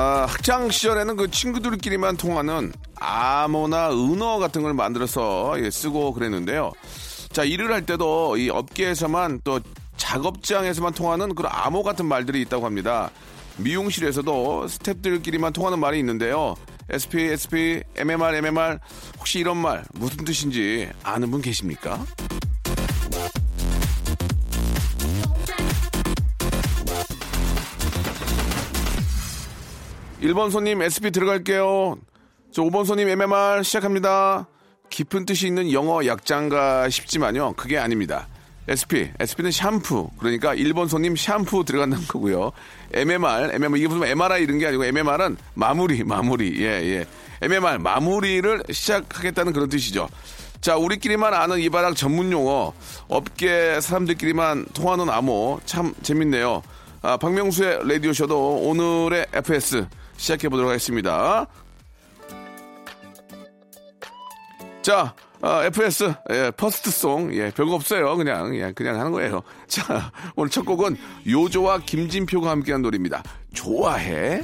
아, 학창 시절에는 그 친구들끼리만 통하는 암호나 은어 같은 걸 만들어서 예, 쓰고 그랬는데요. 자, 일을 할 때도 이 업계에서만 또 작업장에서만 통하는 그런 암호 같은 말들이 있다고 합니다. 미용실에서도 스탭들끼리만 통하는 말이 있는데요. SP, SP, MMR, MMR 혹시 이런 말 무슨 뜻인지 아는 분 계십니까? 1번 손님 SP 들어갈게요. 저 5번 손님 MMR 시작합니다. 깊은 뜻이 있는 영어 약자인가 싶지만요. 그게 아닙니다. SP, SP는 샴푸. 그러니까 1번 손님 샴푸 들어간다는 거고요. MMR, MMR, 이게 무슨 MRI 이런 게 아니고 MMR은 마무리, 마무리. 예, 예. MMR, 마무리를 시작하겠다는 그런 뜻이죠. 자, 우리끼리만 아는 이 바닥 전문 용어, 업계 사람들끼리만 통하는 암호, 참 재밌네요. 아, 박명수의 라디오쇼도 오늘의 FS 시작해 보도록 하겠습니다. 자, 아, FS, 예, first song, 예, 별거 없어요. 그냥, 예, 그냥 하는 거예요. 자, 오늘 첫 곡은 요조와 김진표가 함께한 노래입니다. 좋아해?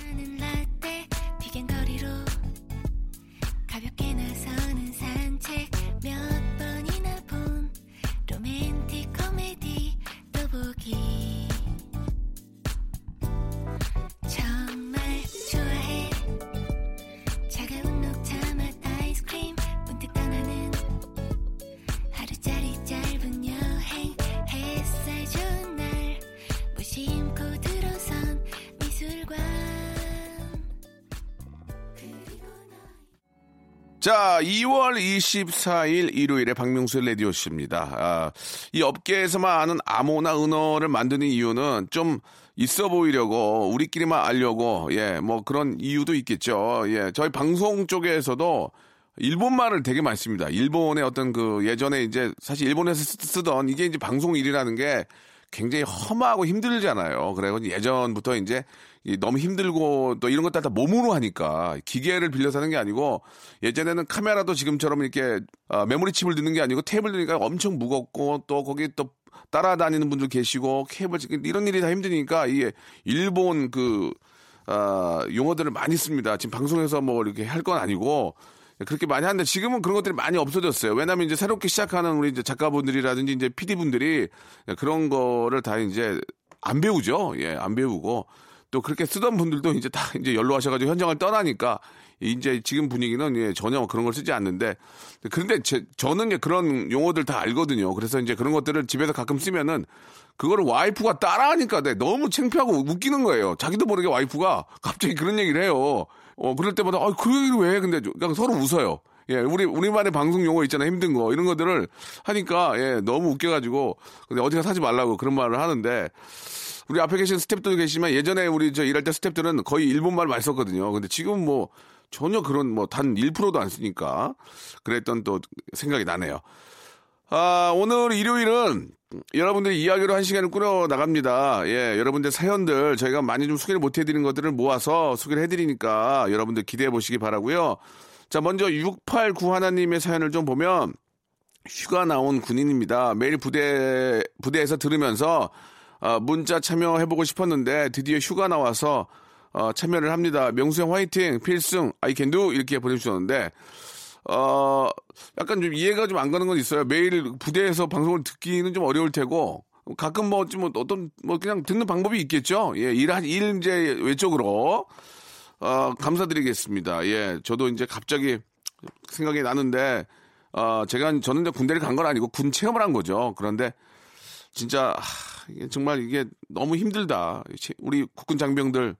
10월 24일 일요일에 박명수 레디오씨입니다. 아, 이 업계에서만 아는 암호나 은어를 만드는 이유는 좀 있어 보이려고 우리끼리만 알려고 예 뭐 그런 이유도 있겠죠. 예 저희 방송 쪽에서도 일본말을 되게 많습니다. 일본의 어떤 그 예전에 이제 사실 일본에서 쓰던 이게 이제 방송일이라는 게 굉장히 험하고 힘들잖아요. 그래서 예전부터 이제 이 너무 힘들고 또 이런 것들 다 몸으로 하니까 기계를 빌려서 하는 게 아니고 예전에는 카메라도 지금처럼 이렇게 아, 메모리 칩을 넣는 게 아니고 테이블 넣으니까 엄청 무겁고 또 거기 또 따라다니는 분들 계시고 케이블 이런 일이 다 힘드니까 이게 일본 그 아, 용어들을 많이 씁니다. 지금 방송에서 뭐 이렇게 할 건 아니고 그렇게 많이 하는데 지금은 그런 것들이 많이 없어졌어요. 왜냐하면 이제 새롭게 시작하는 우리 이제 작가분들이라든지 이제 PD분들이 그런 거를 다 이제 안 배우죠. 예, 안 배우고 또 그렇게 쓰던 분들도 이제 다 이제 연로하셔가지고 현장을 떠나니까 이제 지금 분위기는 예, 전혀 그런 걸 쓰지 않는데 그런데 제, 저는 그런 용어들 다 알거든요. 그래서 이제 그런 것들을 집에서 가끔 쓰면은 그거를 와이프가 따라하니까 네, 너무 창피하고 웃기는 거예요. 자기도 모르게 와이프가 갑자기 그런 얘기를 해요. 어, 그럴 때마다, 아, 그 얘기를 왜? 해? 근데 그냥 서로 웃어요. 예, 우리, 우리만의 방송 용어 있잖아요. 힘든 거. 이런 것들을 하니까, 예, 너무 웃겨가지고, 근데 어디 가서 하지 말라고 그런 말을 하는데, 우리 앞에 계신 스탭들도 계시지만 예전에 우리 저 일할 때 스탭들은 거의 일본말 많이 썼거든요. 근데 지금 뭐 전혀 그런 뭐 단 1%도 안 쓰니까 그랬던 또 생각이 나네요. 아, 오늘 일요일은 여러분들의 이야기로 한 시간을 꾸려 나갑니다. 예, 여러분들 사연들 저희가 많이 좀 소개를 못 해드린 것들을 모아서 소개를 해드리니까 여러분들 기대해 보시기 바라고요. 자, 먼저 689 하나님의 사연을 좀 보면 휴가 나온 군인입니다. 매일 부대 부대에서 들으면서 어, 문자 참여해보고 싶었는데 드디어 휴가 나와서 어, 참여를 합니다. 명수형 화이팅 필승 아이캔두 이렇게 보내주셨는데 어, 약간 좀 이해가 좀 안 가는 건 있어요. 매일 부대에서 방송을 듣기는 좀 어려울 테고, 가끔 뭐, 좀 어떤, 뭐 그냥 듣는 방법이 있겠죠. 예, 일, 한- 일 이제 외적으로, 어, 감사드리겠습니다. 예, 저도 이제 갑자기 생각이 나는데, 어, 제가, 저는 군대를 간 건 아니고 군 체험을 한 거죠. 그런데 진짜, 하, 정말 이게 너무 힘들다. 우리 국군 장병들,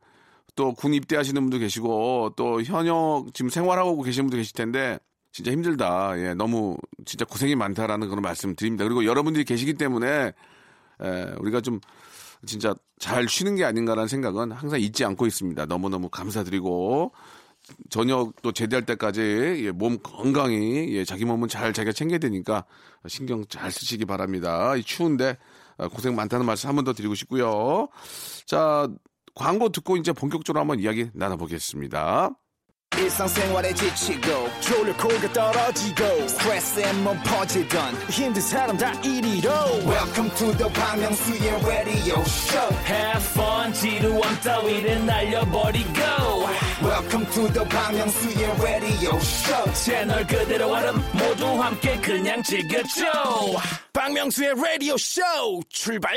또 군 입대하시는 분도 계시고 또 현역 지금 생활하고 계신 분도 계실 텐데 진짜 힘들다. 예, 너무 진짜 고생이 많다라는 그런 말씀 드립니다. 그리고 여러분들이 계시기 때문에 에, 우리가 좀 진짜 잘 쉬는 게 아닌가라는 생각은 항상 잊지 않고 있습니다. 너무너무 감사드리고 저녁 또 제대할 때까지 예, 몸 건강히 예, 자기 몸은 잘 자기가 챙겨야 되니까 신경 잘 쓰시기 바랍니다. 이 추운데 아, 고생 많다는 말씀 한 번 더 드리고 싶고요. 자 광고 듣고 이제 본격적으로 한번 이야기 나눠보겠습니다. 일상생활에 지치고, 졸려 코가 떨어지고, 스트레스에 몸 퍼지던, 힘든 사람 다 이리로. welcome to the Bang Myung-soo's radio show. Have fun 지루함 따위를 날려버리고. Welcome to the Bang Myung-soo's radio show. 채널 그대로 얼음 모두 함께 그냥 즐겨줘. 박명수의 라디오 쇼 출발!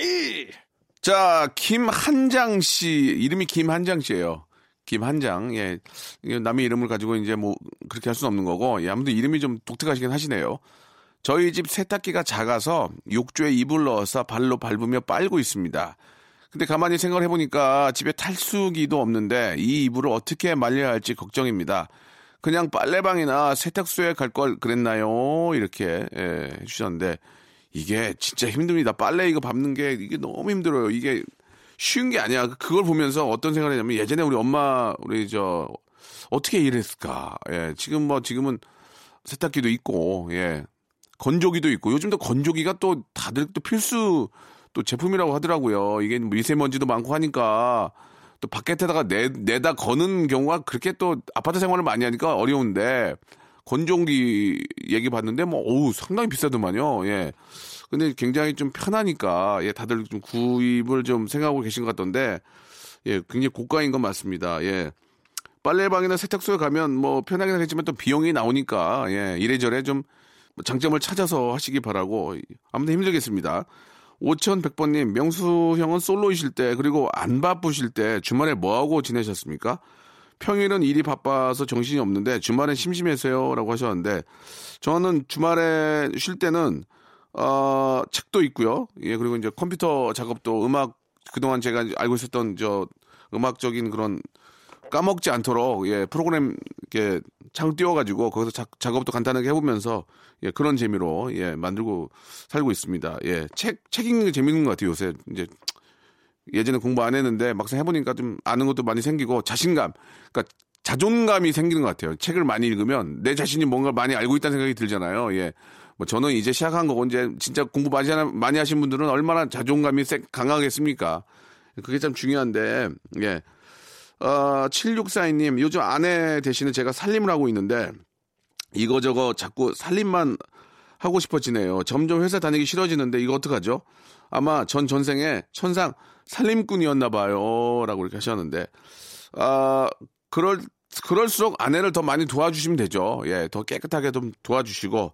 자, 김한장 씨, 이름이 김한장 씨예요. 김한장, 예. 남의 이름을 가지고 이제 뭐 그렇게 할 수는 없는 거고, 예. 아무튼 이름이 좀 독특하시긴 하시네요. 저희 집 세탁기가 작아서 욕조에 이불 넣어서 발로 밟으며 빨고 있습니다. 근데 가만히 생각을 해보니까 집에 탈수기도 없는데 이 이불을 어떻게 말려야 할지 걱정입니다. 그냥 빨래방이나 세탁소에 갈 걸 그랬나요? 이렇게 예, 해주셨는데 이게 진짜 힘듭니다. 빨래 이거 밟는 게 이게 너무 힘들어요. 이게 쉬운 게 아니야. 그걸 보면서 어떤 생각을 했냐면 예전에 우리 엄마 우리 저 어떻게 일했을까? 예, 지금 뭐 지금은 세탁기도 있고 예. 건조기도 있고 요즘도 건조기가 또 다들 또 필수 또 제품이라고 하더라고요. 이게 미세먼지도 많고 하니까 또 바깥에다가 내, 내다 거는 경우가 그렇게 또 아파트 생활을 많이 하니까 어려운데 건조기 얘기 봤는데 뭐 어우 상당히 비싸더만요. 예. 근데 굉장히 좀 편하니까 예 다들 좀 구입을 좀 생각하고 계신 것 같던데 예 굉장히 고가인 건 맞습니다. 예. 빨래방이나 세탁소에 가면 뭐 편하긴 하겠지만 또 비용이 나오니까 예 이래저래 좀 장점을 찾아서 하시기 바라고 아무튼 힘들겠습니다. 5100번님 명수 형은 솔로이실 때 그리고 안 바쁘실 때 주말에 뭐하고 지내셨습니까? 평일은 일이 바빠서 정신이 없는데 주말엔 심심해서요 라고 하셨는데 저는 주말에 쉴 때는 어 책도 있고요. 예 그리고 이제 컴퓨터 작업도 음악 그동안 제가 알고 있었던 저 음악적인 그런 까먹지 않도록 예 프로그램 이렇게 창 띄워가지고 거기서 자- 작업도 간단하게 해보면서 예 그런 재미로 예 만들고 살고 있습니다. 예 책 책 읽는 게 재밌는 것 같아요 요새 이제 예전에 공부 안 했는데 막상 해보니까 좀 아는 것도 많이 생기고 자신감, 그러니까 자존감이 생기는 것 같아요. 책을 많이 읽으면 내 자신이 뭔가 많이 알고 있다는 생각이 들잖아요. 예. 뭐 저는 이제 시작한 거고 이제 진짜 공부 많이, 많이 하신 분들은 얼마나 자존감이 세- 강하겠습니까? 그게 참 중요한데, 예. 어, 7642님, 요즘 아내 대신에 제가 살림을 하고 있는데, 이거저거 자꾸 살림만 하고 싶어지네요. 점점 회사 다니기 싫어지는데 이거 어떡하죠? 아마 전 전생에 천상 살림꾼이었나 봐요. 라고 이렇게 하셨는데, 아, 그럴, 그럴수록 아내를 더 많이 도와주시면 되죠. 예, 더 깨끗하게 좀 도와주시고,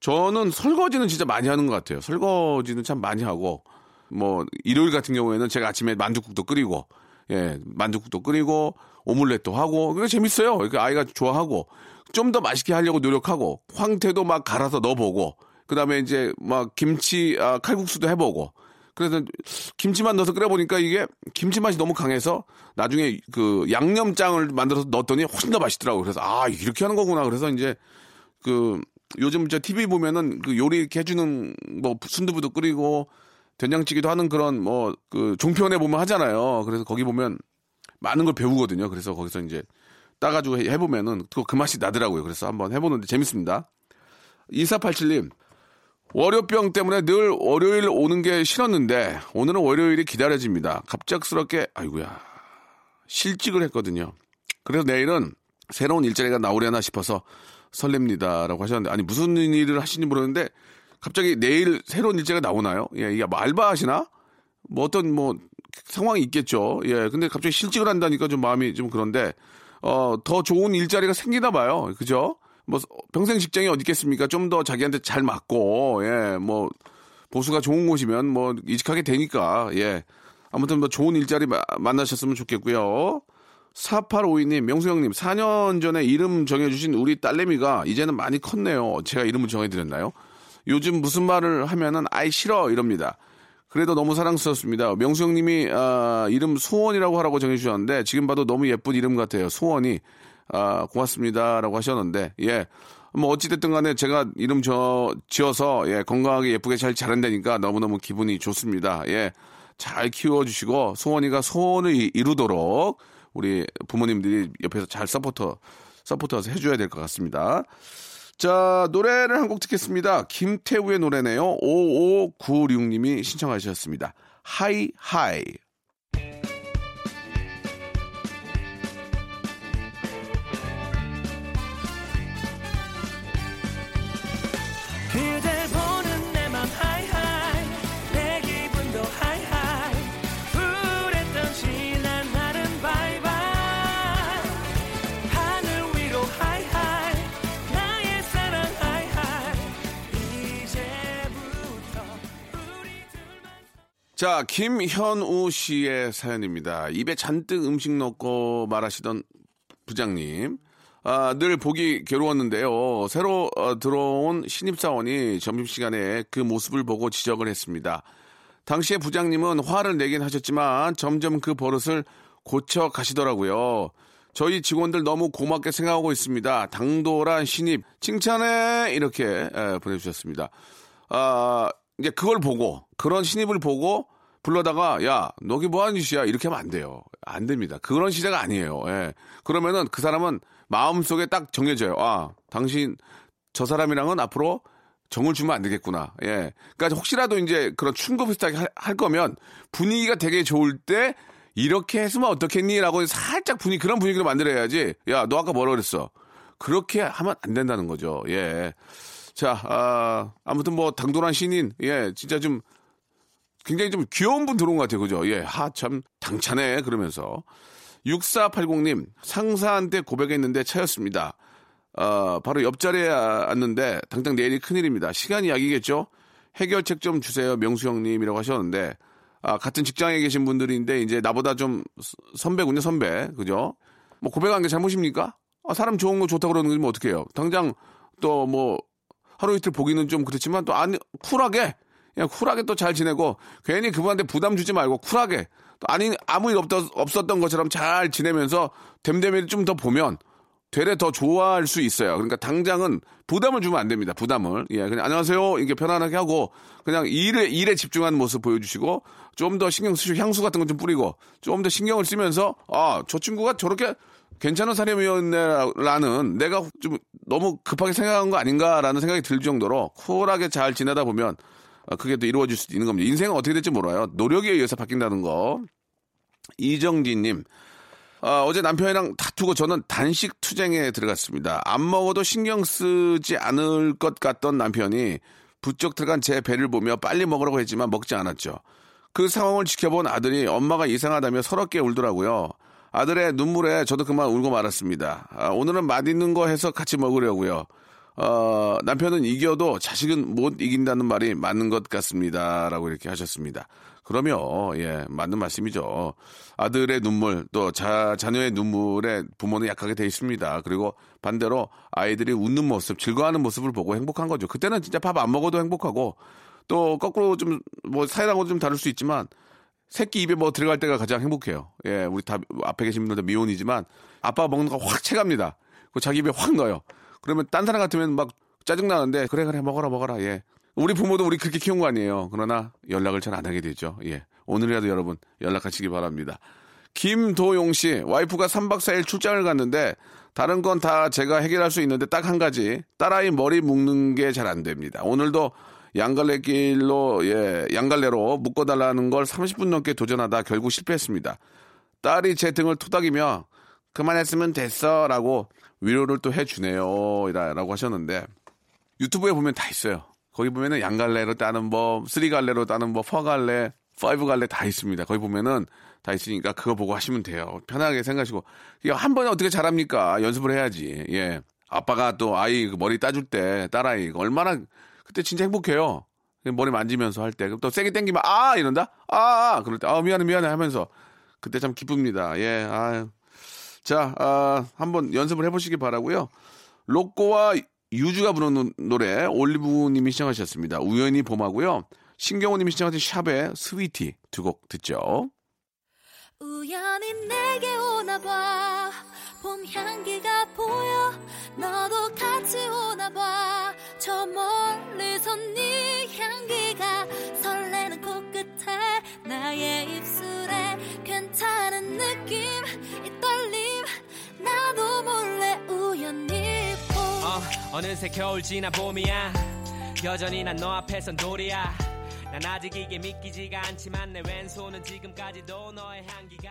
저는 설거지는 진짜 많이 하는 것 같아요. 설거지는 참 많이 하고, 뭐, 일요일 같은 경우에는 제가 아침에 만두국도 끓이고, 예, 만두국도 끓이고, 오믈렛도 하고, 그게 재밌어요. 그 아이가 좋아하고, 좀 더 맛있게 하려고 노력하고, 황태도 막 갈아서 넣어보고, 그 다음에 이제 막 김치, 아, 칼국수도 해보고, 그래서 김치만 넣어서 끓여보니까 이게 김치 맛이 너무 강해서 나중에 그 양념장을 만들어서 넣었더니 훨씬 더 맛있더라고요. 그래서 아, 이렇게 하는 거구나. 그래서 이제 그 요즘 저 TV 보면은 그 요리 이렇게 해주는 뭐 순두부도 끓이고 된장찌개도 하는 그런 뭐 그 종편에 보면 하잖아요. 그래서 거기 보면 많은 걸 배우거든요. 그래서 거기서 이제 따가지고 해- 해보면은 또 그 맛이 나더라고요. 그래서 한번 해보는데 재밌습니다. 2487님, 월요병 때문에 늘 월요일 오는 게 싫었는데 오늘은 월요일이 기다려집니다. 갑작스럽게 아이고야 실직을 했거든요. 그래서 내일은 새로운 일자리가 나오려나 싶어서 설렙니다라고 하셨는데 아니 무슨 일을 하시는지 모르는데 갑자기 내일 새로운 일자리가 나오나요? 예, 이게 뭐 알바하시나? 뭐 어떤 뭐 상황이 있겠죠. 예, 근데 갑자기 실직을 한다니까 좀 마음이 좀 그런데 어, 더 좋은 일자리가 생기나 봐요. 그죠? 뭐 평생 직장이 어디 있겠습니까? 좀 더 자기한테 잘 맞고 예, 뭐 보수가 좋은 곳이면 뭐 이직하게 되니까 예. 아무튼 뭐 좋은 일자리 마- 만나셨으면 좋겠고요. 4852님, 명수 형님, 4년 전에 이름 정해주신 우리 딸내미가 이제는 많이 컸네요. 제가 이름을 정해드렸나요? 요즘 무슨 말을 하면은 아이 싫어 이럽니다. 그래도 너무 사랑스럽습니다. 명수 형님이 아, 이름 소원이라고 하라고 정해주셨는데 지금 봐도 너무 예쁜 이름 같아요. 소원이 아, 고맙습니다라고 하셨는데 예. 뭐 어찌됐든 간에 제가 이름 저 지어서 예, 건강하게 예쁘게 잘 자란다니까 너무너무 기분이 좋습니다. 예. 잘 키워주시고 소원이가 소원을 이- 이루도록 우리 부모님들이 옆에서 잘 서포터 서포터서 해줘야 될 것 같습니다. 자 노래를 한 곡 듣겠습니다. 김태우의 노래네요. 5596님이 신청하셨습니다. High High. 자, 김현우 씨의 사연입니다. 입에 잔뜩 음식 넣고 말하시던 부장님. 아, 늘 보기 괴로웠는데요. 새로 어, 들어온 신입사원이 점심시간에 그 모습을 보고 지적을 했습니다. 당시에 부장님은 화를 내긴 하셨지만 점점 그 버릇을 고쳐 가시더라고요. 저희 직원들 너무 고맙게 생각하고 있습니다. 당돌한 신입 칭찬해 이렇게 에, 보내주셨습니다. 아 이제 그걸 보고 그런 신입을 보고 불러다가 야 너기 뭐 하는 짓이야 이렇게 하면 안 돼요. 안 됩니다. 그런 시대가 아니에요. 예. 그러면은 그 사람은 마음속에 딱 정해져요. 아 당신 저 사람이랑은 앞으로 정을 주면 안 되겠구나. 예. 그러니까 혹시라도 이제 그런 충고 비슷하게 할, 할 거면 분위기가 되게 좋을 때 이렇게 했으면 어떻겠니? 라고 살짝 분위기, 그런 분위기를 만들어야지. 야, 너 아까 뭐라 그랬어? 그렇게 하면 안 된다는 거죠. 예. 자, 아, 아무튼 뭐 당돌한 신인, 예, 진짜 좀 굉장히 좀 귀여운 분 들어온 것 같아요. 그죠? 예, 하, 참, 당차네. 그러면서. 6480님, 상사한테 고백했는데 차였습니다. 어, 바로 옆자리에 앉는데 당장 내일이 큰일입니다. 시간이 약이겠죠? 해결책 좀 주세요. 명수 형님이라고 하셨는데, 아, 같은 직장에 계신 분들인데, 이제 나보다 좀 스- 선배군요, 선배. 그죠? 뭐 고백한 게 잘못입니까? 아, 사람 좋은 거 좋다고 그러는 거면 어떡해요? 당장 또 뭐, 하루 이틀 보기는 좀 그렇지만 또 아니, 쿨하게, 그냥 쿨하게 또 잘 지내고, 괜히 그분한테 부담 주지 말고 쿨하게, 또 아니, 아무 일 없던, 없었던 것처럼 잘 지내면서 됨됨이를 좀 더 보면, 되레 더 좋아할 수 있어요. 그러니까 당장은 부담을 주면 안 됩니다. 부담을. 예, 그냥 안녕하세요. 이렇게 편안하게 하고 그냥 일에 일에 집중하는 모습 보여주시고 좀 더 신경 쓰시고 향수 같은 거 좀 뿌리고 좀 더 신경을 쓰면서 아, 저 친구가 저렇게 괜찮은 사람이었네라는 내가 좀 너무 급하게 생각한 거 아닌가라는 생각이 들 정도로 쿨하게 잘 지내다 보면 아, 그게 또 이루어질 수 있는 겁니다. 인생은 어떻게 될지 몰라요. 노력에 의해서 바뀐다는 거. 이정진님, 아, 어제 남편이랑 다투고 저는 단식 투쟁에 들어갔습니다. 안 먹어도 신경 쓰지 않을 것 같던 남편이 부쩍 들어간 제 배를 보며 빨리 먹으라고 했지만 먹지 않았죠. 그 상황을 지켜본 아들이 엄마가 이상하다며 서럽게 울더라고요. 아들의 눈물에 저도 그만 울고 말았습니다. 아, 오늘은 맛있는 거 해서 같이 먹으려고요. 어, 남편은 이겨도 자식은 못 이긴다는 말이 맞는 것 같습니다. 라고 이렇게 하셨습니다. 그러면, 예, 맞는 말씀이죠. 아들의 눈물, 또 자, 자녀의 눈물에 부모는 약하게 돼 있습니다. 그리고 반대로 아이들이 웃는 모습, 즐거워하는 모습을 보고 행복한 거죠. 그때는 진짜 밥 안 먹어도 행복하고, 또 거꾸로 좀, 뭐, 사이랑은 좀 다를 수 있지만, 새끼 입에 뭐 들어갈 때가 가장 행복해요. 예, 우리 다 앞에 계신 분들도 미혼이지만, 아빠가 먹는 거 확 체갑니다. 그 자기 입에 확 넣어요. 그러면 딴 사람 같으면 막 짜증나는데, 그래, 그래, 먹어라, 먹어라, 예. 우리 부모도 우리 그렇게 키운 거 아니에요. 그러나 연락을 잘 안 하게 되죠. 예. 오늘이라도 여러분 연락하시기 바랍니다. 김도용 씨, 와이프가 3박 4일 출장을 갔는데 다른 건 다 제가 해결할 수 있는데 딱 한 가지 딸아이 머리 묶는 게 잘 안 됩니다. 오늘도 양갈래길로 예, 양갈래로 묶어 달라는 걸 30분 넘게 도전하다 결국 실패했습니다. 딸이 제 등을 토닥이며 그만했으면 됐어라고 위로를 또 해주네요. 라고 하셨는데 유튜브에 보면 다 있어요. 거기 보면은 양갈래로 따는 법, 쓰리갈래로 따는 법, 퍼갈래, 파이브갈래 다 있습니다. 거기 보면은 다 있으니까 그거 보고 하시면 돼요. 편하게 생각하시고. 한 번에 어떻게 잘합니까? 연습을 해야지. 예. 아빠가 또 아이 그 머리 따줄 때 딸아이 얼마나 그때 진짜 행복해요. 머리 만지면서 할 때. 또 세게 당기면 아 이런다? 아, 아 그럴 때 아 미안해 미안해 하면서 그때 참 기쁩니다. 예. 아 자, 아, 한번 연습을 해보시기 바라고요. 로꼬와 유주가 부르는 노래 올리브님이 시청하셨습니다. 우연히 봄하고요. 신경호님이 시청하신 샵의 스위티 두 곡 듣죠. 우연히 내게 오나 봐. 봄 향기가 보여. 너도 같이 오나 봐. 저 멀리서 네 향기가 설레는 코끝에 나의 타는 느낌 이 떨림 나도 몰래 우연히 보 어, 어느새 겨울 지나 봄이야. 여전히 난 너 앞에선 돌이야. 난 아직 이게 믿기지가 않지만 내 왼손은 지금까지도 너의 향기가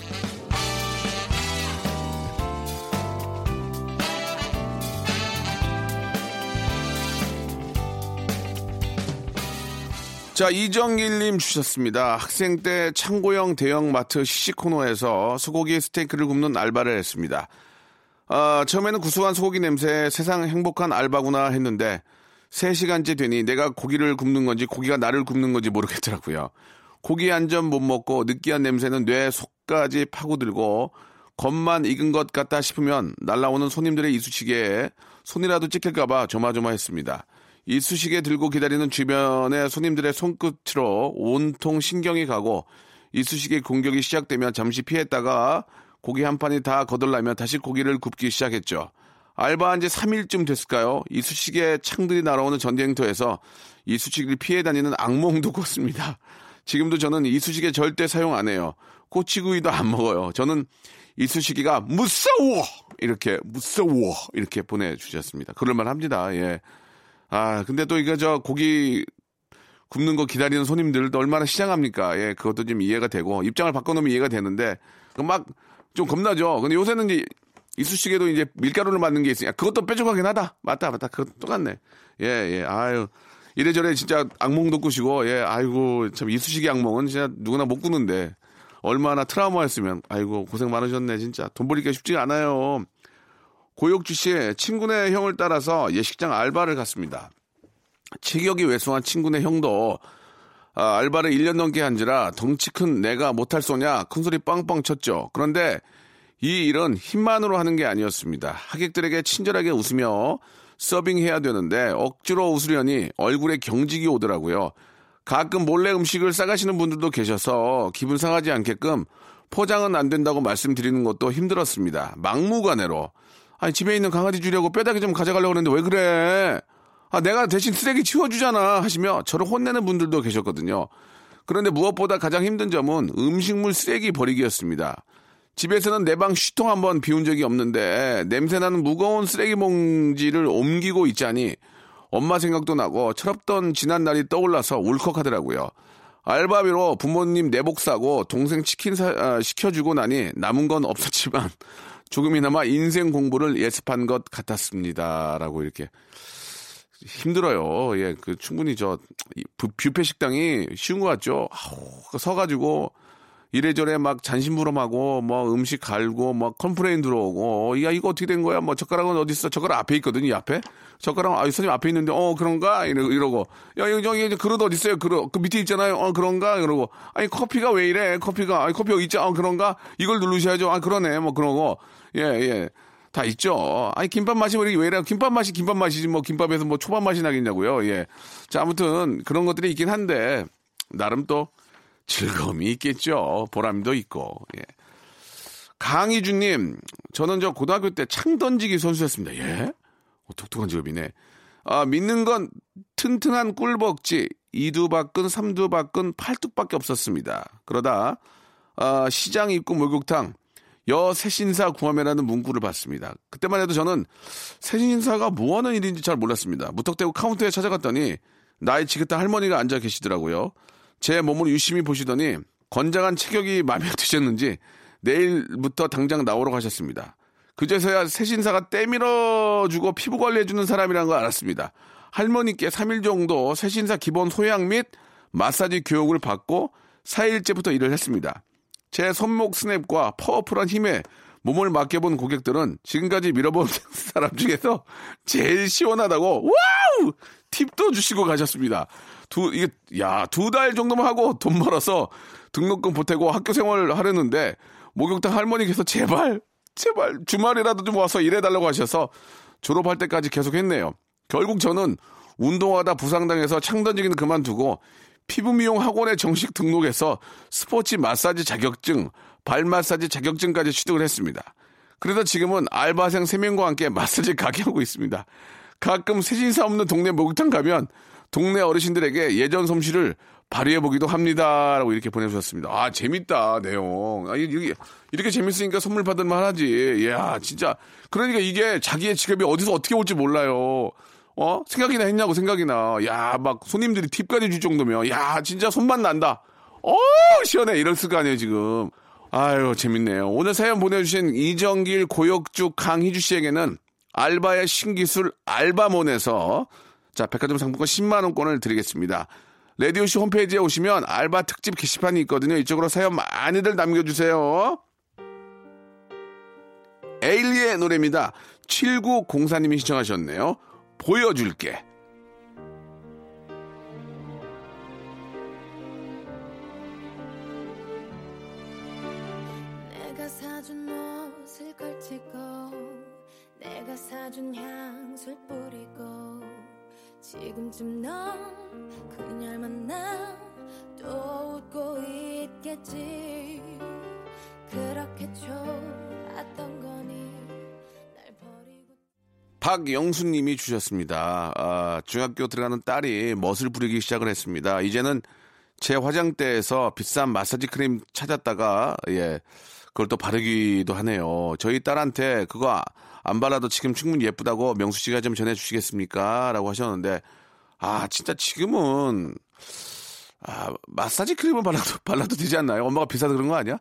자, 이정길님 주셨습니다. 학생 때 창고형 대형마트 시식코너에서 소고기 스테이크를 굽는 알바를 했습니다. 아, 처음에는 구수한 소고기 냄새 세상 행복한 알바구나 했는데 3시간째 되니 내가 고기를 굽는 건지 고기가 나를 굽는 건지 모르겠더라고요. 고기 한 점 못 먹고 느끼한 냄새는 뇌 속까지 파고들고 겉만 익은 것 같다 싶으면 날라오는 손님들의 이쑤시개에 손이라도 찍힐까봐 조마조마했습니다. 이쑤시개 들고 기다리는 주변의 손님들의 손끝으로 온통 신경이 가고 이쑤시개 공격이 시작되면 잠시 피했다가 고기 한 판이 다 거덜나면 다시 고기를 굽기 시작했죠. 알바한 지 3일쯤 됐을까요? 이쑤시개 창들이 날아오는 전쟁터에서 이쑤시개를 피해 다니는 악몽도 꿨습니다. 지금도 저는 이쑤시개 절대 사용 안 해요. 꼬치구이도 안 먹어요. 저는 이쑤시개가 무서워! 이렇게, 무서워! 이렇게 보내주셨습니다. 그럴만 합니다. 예. 아, 근데 또 이거 저 고기 굽는 거 기다리는 손님들도 얼마나 시장합니까? 예, 그것도 좀 이해가 되고, 입장을 바꿔놓으면 이해가 되는데, 막 좀 겁나죠? 근데 요새는 이제 이쑤시개도 이제 밀가루를 맞는 게 있으니까 그것도 뾰족하긴 하다. 맞다, 맞다. 그것도 똑같네. 예, 예. 아유. 이래저래 진짜 악몽도 꾸시고, 예, 아이고, 참 이쑤시개 악몽은 진짜 누구나 못 꾸는데, 얼마나 트라우마였으면, 아이고, 고생 많으셨네, 진짜. 돈 벌기가 쉽지가 않아요. 고혁주 씨, 친구네 형을 따라서 예식장 알바를 갔습니다. 체격이 왜소한 친구네 형도 아, 알바를 1년 넘게 한지라 덩치 큰 내가 못할 소냐 큰소리 빵빵 쳤죠. 그런데 이 일은 힘만으로 하는 게 아니었습니다. 하객들에게 친절하게 웃으며 서빙해야 되는데 억지로 웃으려니 얼굴에 경직이 오더라고요. 가끔 몰래 음식을 싸가시는 분들도 계셔서 기분 상하지 않게끔 포장은 안 된다고 말씀드리는 것도 힘들었습니다. 막무가내로. 아니, 집에 있는 강아지 주려고 뼈다귀 좀 가져가려고 그러는데 왜 그래? 아, 내가 대신 쓰레기 치워주잖아. 하시며 저를 혼내는 분들도 계셨거든요. 그런데 무엇보다 가장 힘든 점은 음식물 쓰레기 버리기였습니다. 집에서는 내 방 쉬통 한번 비운 적이 없는데 냄새나는 무거운 쓰레기 봉지를 옮기고 있자니 엄마 생각도 나고 철없던 지난 날이 떠올라서 울컥하더라고요. 알바비로 부모님 내복 사고 동생 치킨 사, 아, 시켜주고 나니 남은 건 없었지만 조금이나마 인생 공부를 예습한 것 같았습니다. 라고 이렇게 힘들어요. 예, 그 충분히 저 뷔페 식당이 쉬운 것 같죠. 아우, 서가지고 이래저래 막 잔심부름하고 뭐 음식 갈고 뭐 complain 들어오고 어, 야 이거 어떻게 된 거야? 뭐 젓가락은 어디 있어? 젓가락 앞에 있거든요. 이 앞에 젓가락 아 선생님 앞에 있는데 어 그런가 이러, 이러고 야 여기 저기 그릇 어디 있어요? 그릇 그 밑에 있잖아요. 어 그런가 이러고 아니 커피가 왜 이래? 커피가 아니 커피 여기 있죠? 어 그런가 이걸 누르셔야죠. 아 그러네 뭐 그러고 예 예. 다 있죠. 아니, 김밥 맛이? 왜 이래? 김밥 맛이 김밥 맛이지, 뭐, 김밥에서 뭐, 초밥 맛이 나겠냐고요. 예. 자, 아무튼, 그런 것들이 있긴 한데, 나름 또, 즐거움이 있겠죠. 보람도 있고, 예. 강희주님, 저는 저 고등학교 때 창 던지기 선수였습니다. 예? 어, 독특한 직업이네. 아, 믿는 건 튼튼한 꿀벅지, 이두박근, 삼두박근, 팔뚝밖에 없었습니다. 그러다, 아, 시장 입구 목욕탕, 여 새신사 구하매라는 문구를 봤습니다. 그때만 해도 저는 새신사가 뭐 하는 일인지 잘 몰랐습니다. 무턱대고 카운터에 찾아갔더니 나이 지긋한 할머니가 앉아 계시더라고요. 제 몸을 유심히 보시더니 건장한 체격이 마음에 드셨는지 내일부터 당장 나오라 하셨습니다. 그제서야 세신사가 때밀어주고 피부 관리해주는 사람이라는 걸 알았습니다. 할머니께 3일 정도 세신사 기본 소양 및 마사지 교육을 받고 4일째부터 일을 했습니다. 제 손목 스냅과 파워풀한 힘에 몸을 맡겨본 고객들은 지금까지 밀어본 사람 중에서 제일 시원하다고 wow 팁도 주시고 가셨습니다. 두 이게 야 두 달 정도만 하고 돈 벌어서 등록금 보태고 학교 생활을 하려는데 목욕탕 할머니께서 제발 제발 주말이라도 좀 와서 일해달라고 하셔서 졸업할 때까지 계속 했네요. 결국 저는 운동하다 부상당해서 창 던지기는 그만두고 피부 미용 학원에 정식 등록해서 스포츠 마사지 자격증, 발 마사지 자격증까지 취득을 했습니다. 그래서 지금은 알바생 3명과 함께 마사지 가게 하고 있습니다. 가끔 세신사 없는 동네 목욕탕 가면 동네 어르신들에게 예전 솜씨를 발휘해보기도 합니다. 라고 이렇게 보내주셨습니다. 아, 재밌다, 내용. 아, 이렇게, 이렇게 재밌으니까 선물 받을만 하지. 이야, 진짜. 그러니까 이게 자기의 직업이 어디서 어떻게 올지 몰라요. 어? 생각이나 했냐고, 생각이나. 야, 막 손님들이 팁까지 줄 정도면, 야, 진짜 손맛 난다. 어, 시원해. 이랬을 거 아니에요, 지금. 아유, 재밌네요. 오늘 사연 보내주신 이정길, 고역주, 강희주 씨에게는 알바의 신기술 알바몬에서 자, 백화점 상품권 10만원권을 드리겠습니다. 레디오씨 홈페이지에 오시면 알바 특집 게시판이 있거든요. 이쪽으로 사연 많이들 남겨주세요. 에일리의 노래입니다. 7904님이 신청하셨네요. 보여줄게. 사준 향수를 뿌리고 지금쯤 넌 그녀를 만나 또 웃고 있겠지 그렇게 좋았던 거니 날 버리고 박영수님이 주셨습니다. 아, 중학교 들어가는 딸이 멋을 부리기 시작을 했습니다. 이제는 제 화장대에서 비싼 마사지 크림 찾았다가 예 그걸 또 바르기도 하네요. 저희 딸한테 그거 안 발라도 지금 충분히 예쁘다고 명수 씨가 좀 전해주시겠습니까?라고 하셨는데 아 진짜 지금은 아 마사지 크림을 발라도 발라도 되지 않나요? 엄마가 비싸서 그런 거 아니야?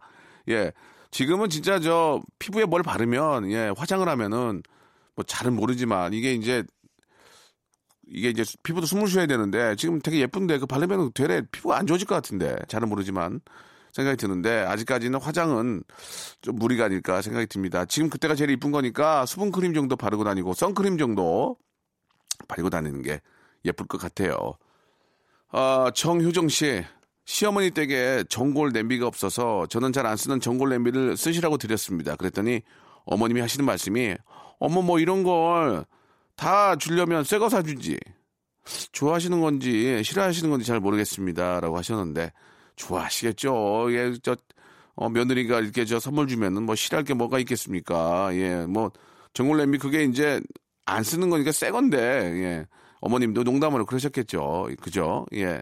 예 지금은 진짜 저 피부에 뭘 바르면 예 화장을 하면은 뭐 잘은 모르지만 이게 이제 이게 이제 피부도 숨을 쉬어야 되는데 지금 되게 예쁜데 그 바르면 되레 피부가 안 좋아질 것 같은데 잘은 모르지만 생각이 드는데 아직까지는 화장은 좀 무리가 아닐까 생각이 듭니다. 지금 그때가 제일 이쁜 거니까 수분 크림 정도 바르고 다니고 선크림 정도 바르고 다니는 게 예쁠 것 같아요. 아, 정효정 씨. 시어머니 댁에 전골 냄비가 없어서 저는 잘 안 쓰는 전골 냄비를 쓰시라고 드렸습니다. 그랬더니 어머님이 하시는 말씀이 어머 뭐 이런 걸 다 주려면 새 거 사주지. 좋아하시는 건지 싫어하시는 건지 잘 모르겠습니다라고 하셨는데 좋아하시겠죠. 예, 저 어, 며느리가 이렇게 저 선물 주면은 뭐 싫어할 게 뭐가 있겠습니까? 예, 뭐 냄비 그게 이제 안 쓰는 거니까 새 건데 예. 어머님도 농담으로 그러셨겠죠. 그죠? 예.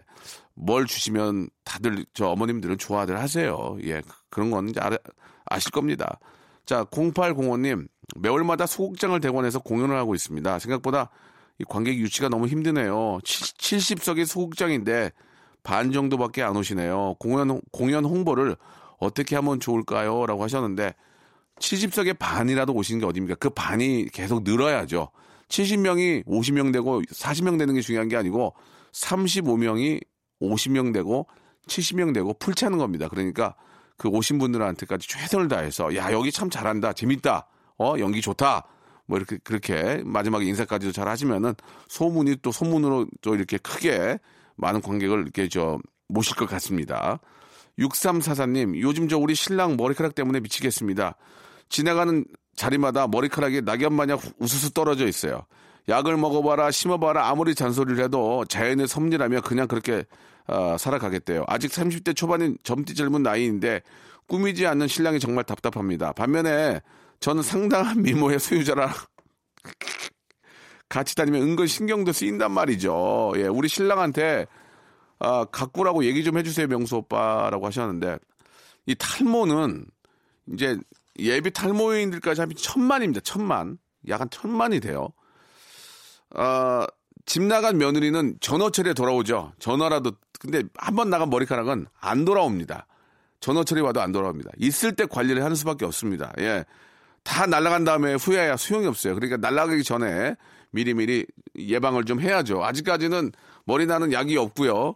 뭘 주시면 다들 저 어머님들은 좋아들 하세요. 예. 그런 건 이제 아, 아실 겁니다. 자, 0805님. 매월마다 소극장을 대관해서 공연을 하고 있습니다. 생각보다 이 관객 유치가 너무 힘드네요. 70석의 소극장인데 반 정도밖에 안 오시네요. 공연, 공연 홍보를 어떻게 하면 좋을까요? 라고 하셨는데 70석의 반이라도 오시는 게 어딥니까? 그 반이 계속 늘어야죠. 70명이 50명 되고 40명 되는 게 중요한 게 아니고 35명이 50명 되고 70명 되고 풀 차는 겁니다. 그러니까 그 오신 분들한테까지 최선을 다해서 야 여기 참 잘한다 재밌다 어 연기 좋다 뭐 이렇게 그렇게 마지막에 인사까지도 잘 하시면은 소문이 또 소문으로 또 이렇게 크게 많은 관객을 이렇게 저 모실 것 같습니다. 6344님 요즘 저 우리 신랑 머리카락 때문에 미치겠습니다. 지나가는 자리마다 머리카락이 낙엽 마냥 우수수 떨어져 있어요. 약을 먹어봐라, 심어봐라, 아무리 잔소리를 해도 자연의 섭리라며 그냥 그렇게 어, 살아가겠대요. 아직 30대 초반인 젊디 젊은 나이인데 꾸미지 않는 신랑이 정말 답답합니다. 반면에 저는 상당한 미모의 소유자라 같이 다니면 은근 신경도 쓰인단 말이죠. 예, 우리 신랑한테 아, 가꾸라고 얘기 좀 해주세요, 명수 오빠라고 하셨는데 이 탈모는 이제 예비 탈모인들까지 하면 천만입니다. 천만. 약간 천만이 돼요. 아, 집 나간 며느리는 전화철에 돌아오죠. 전화라도 근데 한 번 나간 머리카락은 안 돌아옵니다. 전어철이 와도 안 돌아옵니다. 있을 때 관리를 하는 수밖에 없습니다. 예. 다 날아간 다음에 후회야 소용이 없어요. 그러니까 날아가기 전에 미리미리 예방을 좀 해야죠. 아직까지는 머리 나는 약이 없고요.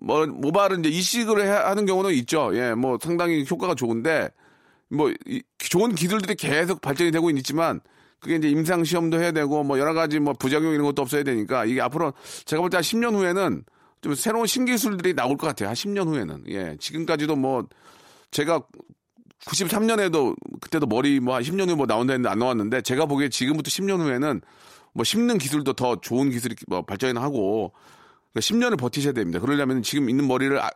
뭐 모발은 이제 이식을 해- 하는 경우는 있죠. 예, 뭐 상당히 효과가 좋은데 뭐 이- 좋은 기술들이 계속 발전이 되고 있지만 그게 이제 임상 시험도 해야 되고 뭐 여러 가지 뭐 부작용 이런 것도 없어야 되니까 이게 앞으로 제가 볼 때 한 10년 후에는 좀 새로운 신기술들이 나올 것 같아요. 한 10년 후에는. 예. 지금까지도 뭐 제가 93년에도 그때도 머리 뭐 한 10년 후에 뭐 나온다 했는데 안 나왔는데 제가 보기에 지금부터 10년 후에는 뭐 심는 기술도 더 좋은 기술이 뭐 발전하고 10년을 버티셔야 됩니다. 그러려면 지금 있는 머리를 아-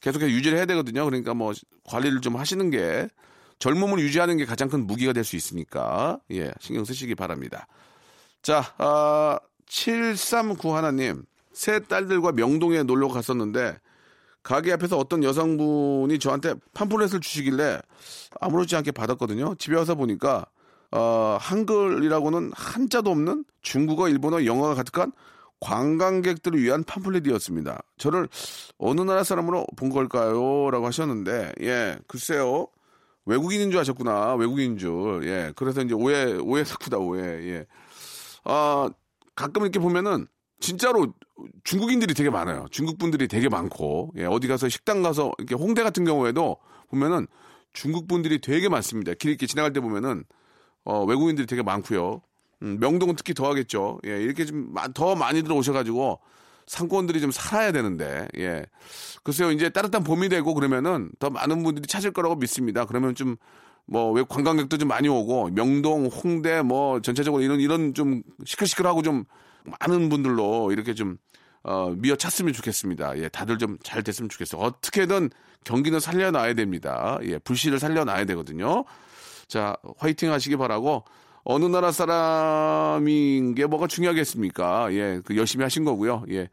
계속해서 유지를 해야 되거든요. 그러니까 뭐 관리를 좀 하시는 게 젊음을 유지하는 게 가장 큰 무기가 될 수 있으니까 예 신경 쓰시기 바랍니다. 자, 아, 739 하나님 새 딸들과 명동에 놀러 갔었는데 가게 앞에서 어떤 여성분이 저한테 팜플렛을 주시길래 아무렇지 않게 받았거든요. 집에 와서 보니까 어, 한글이라고는 한자도 없는 중국어, 일본어, 영어가 가득한 관광객들을 위한 팜플렛이었습니다. 저를 어느 나라 사람으로 본 걸까요? 라고 하셨는데, 예, 글쎄요. 외국인인 줄 아셨구나. 외국인인 줄. 예, 그래서 이제 오해, 오해 삭후다, 오해. 예. 아, 가끔 이렇게 보면은 진짜로 중국인들이 되게 많아요. 중국 분들이 되게 많고, 예, 어디 가서 식당 가서 이렇게 홍대 같은 경우에도 보면은 중국 분들이 되게 많습니다. 길 이렇게 지나갈 때 보면은 어, 외국인들이 되게 많고요. 음, 명동은 특히 더 하겠죠. 예, 이렇게 좀 더 많이들 오셔가지고 상권들이 좀 살아야 되는데, 예. 글쎄요, 이제 따뜻한 봄이 되고 그러면은 더 많은 분들이 찾을 거라고 믿습니다. 그러면 좀, 뭐, 외 관광객도 좀 많이 오고, 명동, 홍대, 뭐, 전체적으로 이런, 이런 좀 시끌시끌하고 좀 많은 분들로 이렇게 좀, 어, 미어 찼으면 좋겠습니다. 예, 다들 좀 잘 됐으면 좋겠어요. 어떻게든 경기는 살려놔야 됩니다. 예, 불씨를 살려놔야 되거든요. 자, 화이팅 하시기 바라고, 어느 나라 사람인 게 뭐가 중요하겠습니까? 예, 그 열심히 하신 거고요. 예.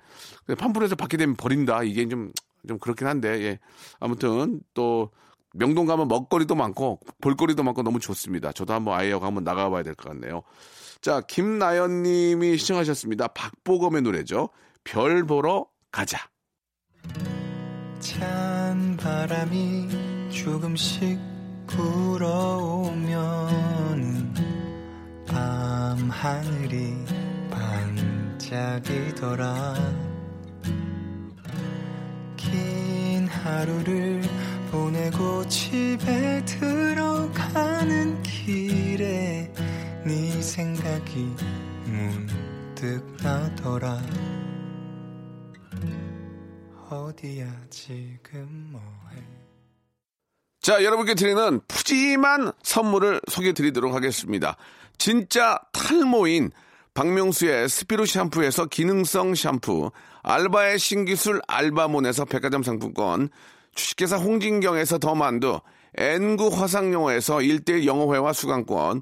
팜플에서 받게 되면 버린다. 이게 좀, 좀 그렇긴 한데, 예. 아무튼 또, 명동 가면 먹거리도 많고, 볼거리도 많고 너무 좋습니다. 저도 한번 아이하고 한번 나가봐야 될 것 같네요. 자, 김나연 님이 시청하셨습니다. 박보검의 노래죠. 별 보러 가자. 찬 바람이 조금씩 불어오면은 밤 하늘이 반짝이더라 긴 하루를 보내고 집에 들어가는 길에 네 생각이 문득 나더라 어디야 지금 뭐해 자, 여러분께 드리는 푸짐한 선물을 소개해 드리도록 하겠습니다. 진짜 탈모인 박명수의 스피루 샴푸에서 기능성 샴푸, 알바의 신기술 알바몬에서 백화점 상품권, 주식회사 홍진경에서 더 만두, N구 화상영어에서 1대1 영어회화 수강권,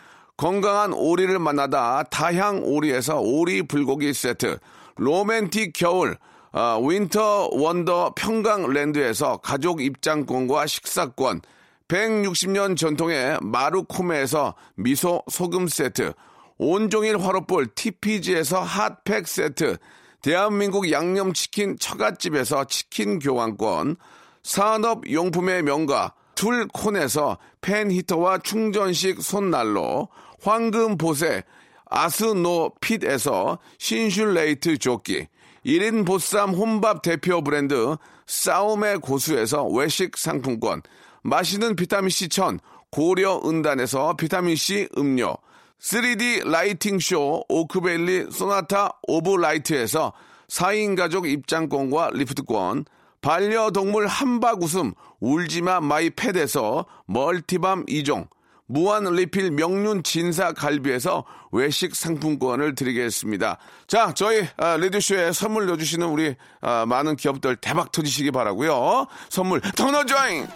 건강한 오리를 만나다 다향 오리에서 오리 불고기 세트, 로맨틱 겨울 아, winter wonder 평강랜드에서 가족 입장권과 식사권, 160년 전통의 마루코메에서 미소 소금 세트, 온종일 화로볼 TPG에서 핫팩 세트, 대한민국 양념치킨 처갓집에서 치킨 교환권, 산업용품의 명가 툴콘에서 팬히터와 충전식 손난로, 황금보세 아스노핏에서 신슐레이트 조끼, 1인 보쌈 혼밥 대표 브랜드 싸움의 고수에서 외식 상품권, 마시는 비타민C 천 고려 은단에서 비타민C 음료, 3D lighting 쇼 오크밸리 소나타 오브 라이트에서 4인 가족 입장권과 리프트권, 반려동물 한박 웃음 울지마 마이 팻에서 multi balm 2종, 무한 리필 명륜 진사 갈비에서 외식 상품권을 드리겠습니다. 자, 저희 아, 레디쇼에 선물 넣어주시는 우리 아, 많은 기업들 대박 터지시기 바라고요. 선물 더 넣어줘잉!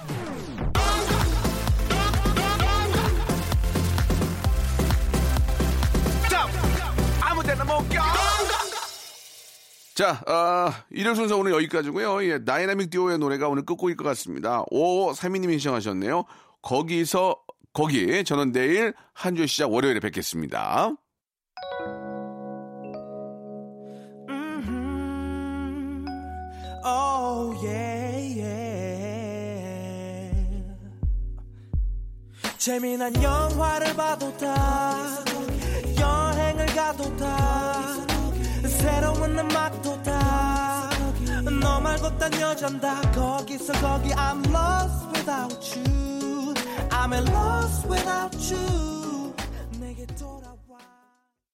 자, 아, 일요일 순서 오늘 여기까지고요. 예, 다이나믹 듀오의 노래가 오늘 끝곡일 것 같습니다. 오, 사미님이 신청하셨네요. 거기서 거기 저는 내일 한 주 시작 월요일에 뵙겠습니다. Oh yeah, yeah. 재미난 영화를 봐도 다 여행을 가도 다 새로운 음악도 다 너 말고 딴 여잔 다 거기서 거기 I'm lost without you I'm lost without you 내게 돌아와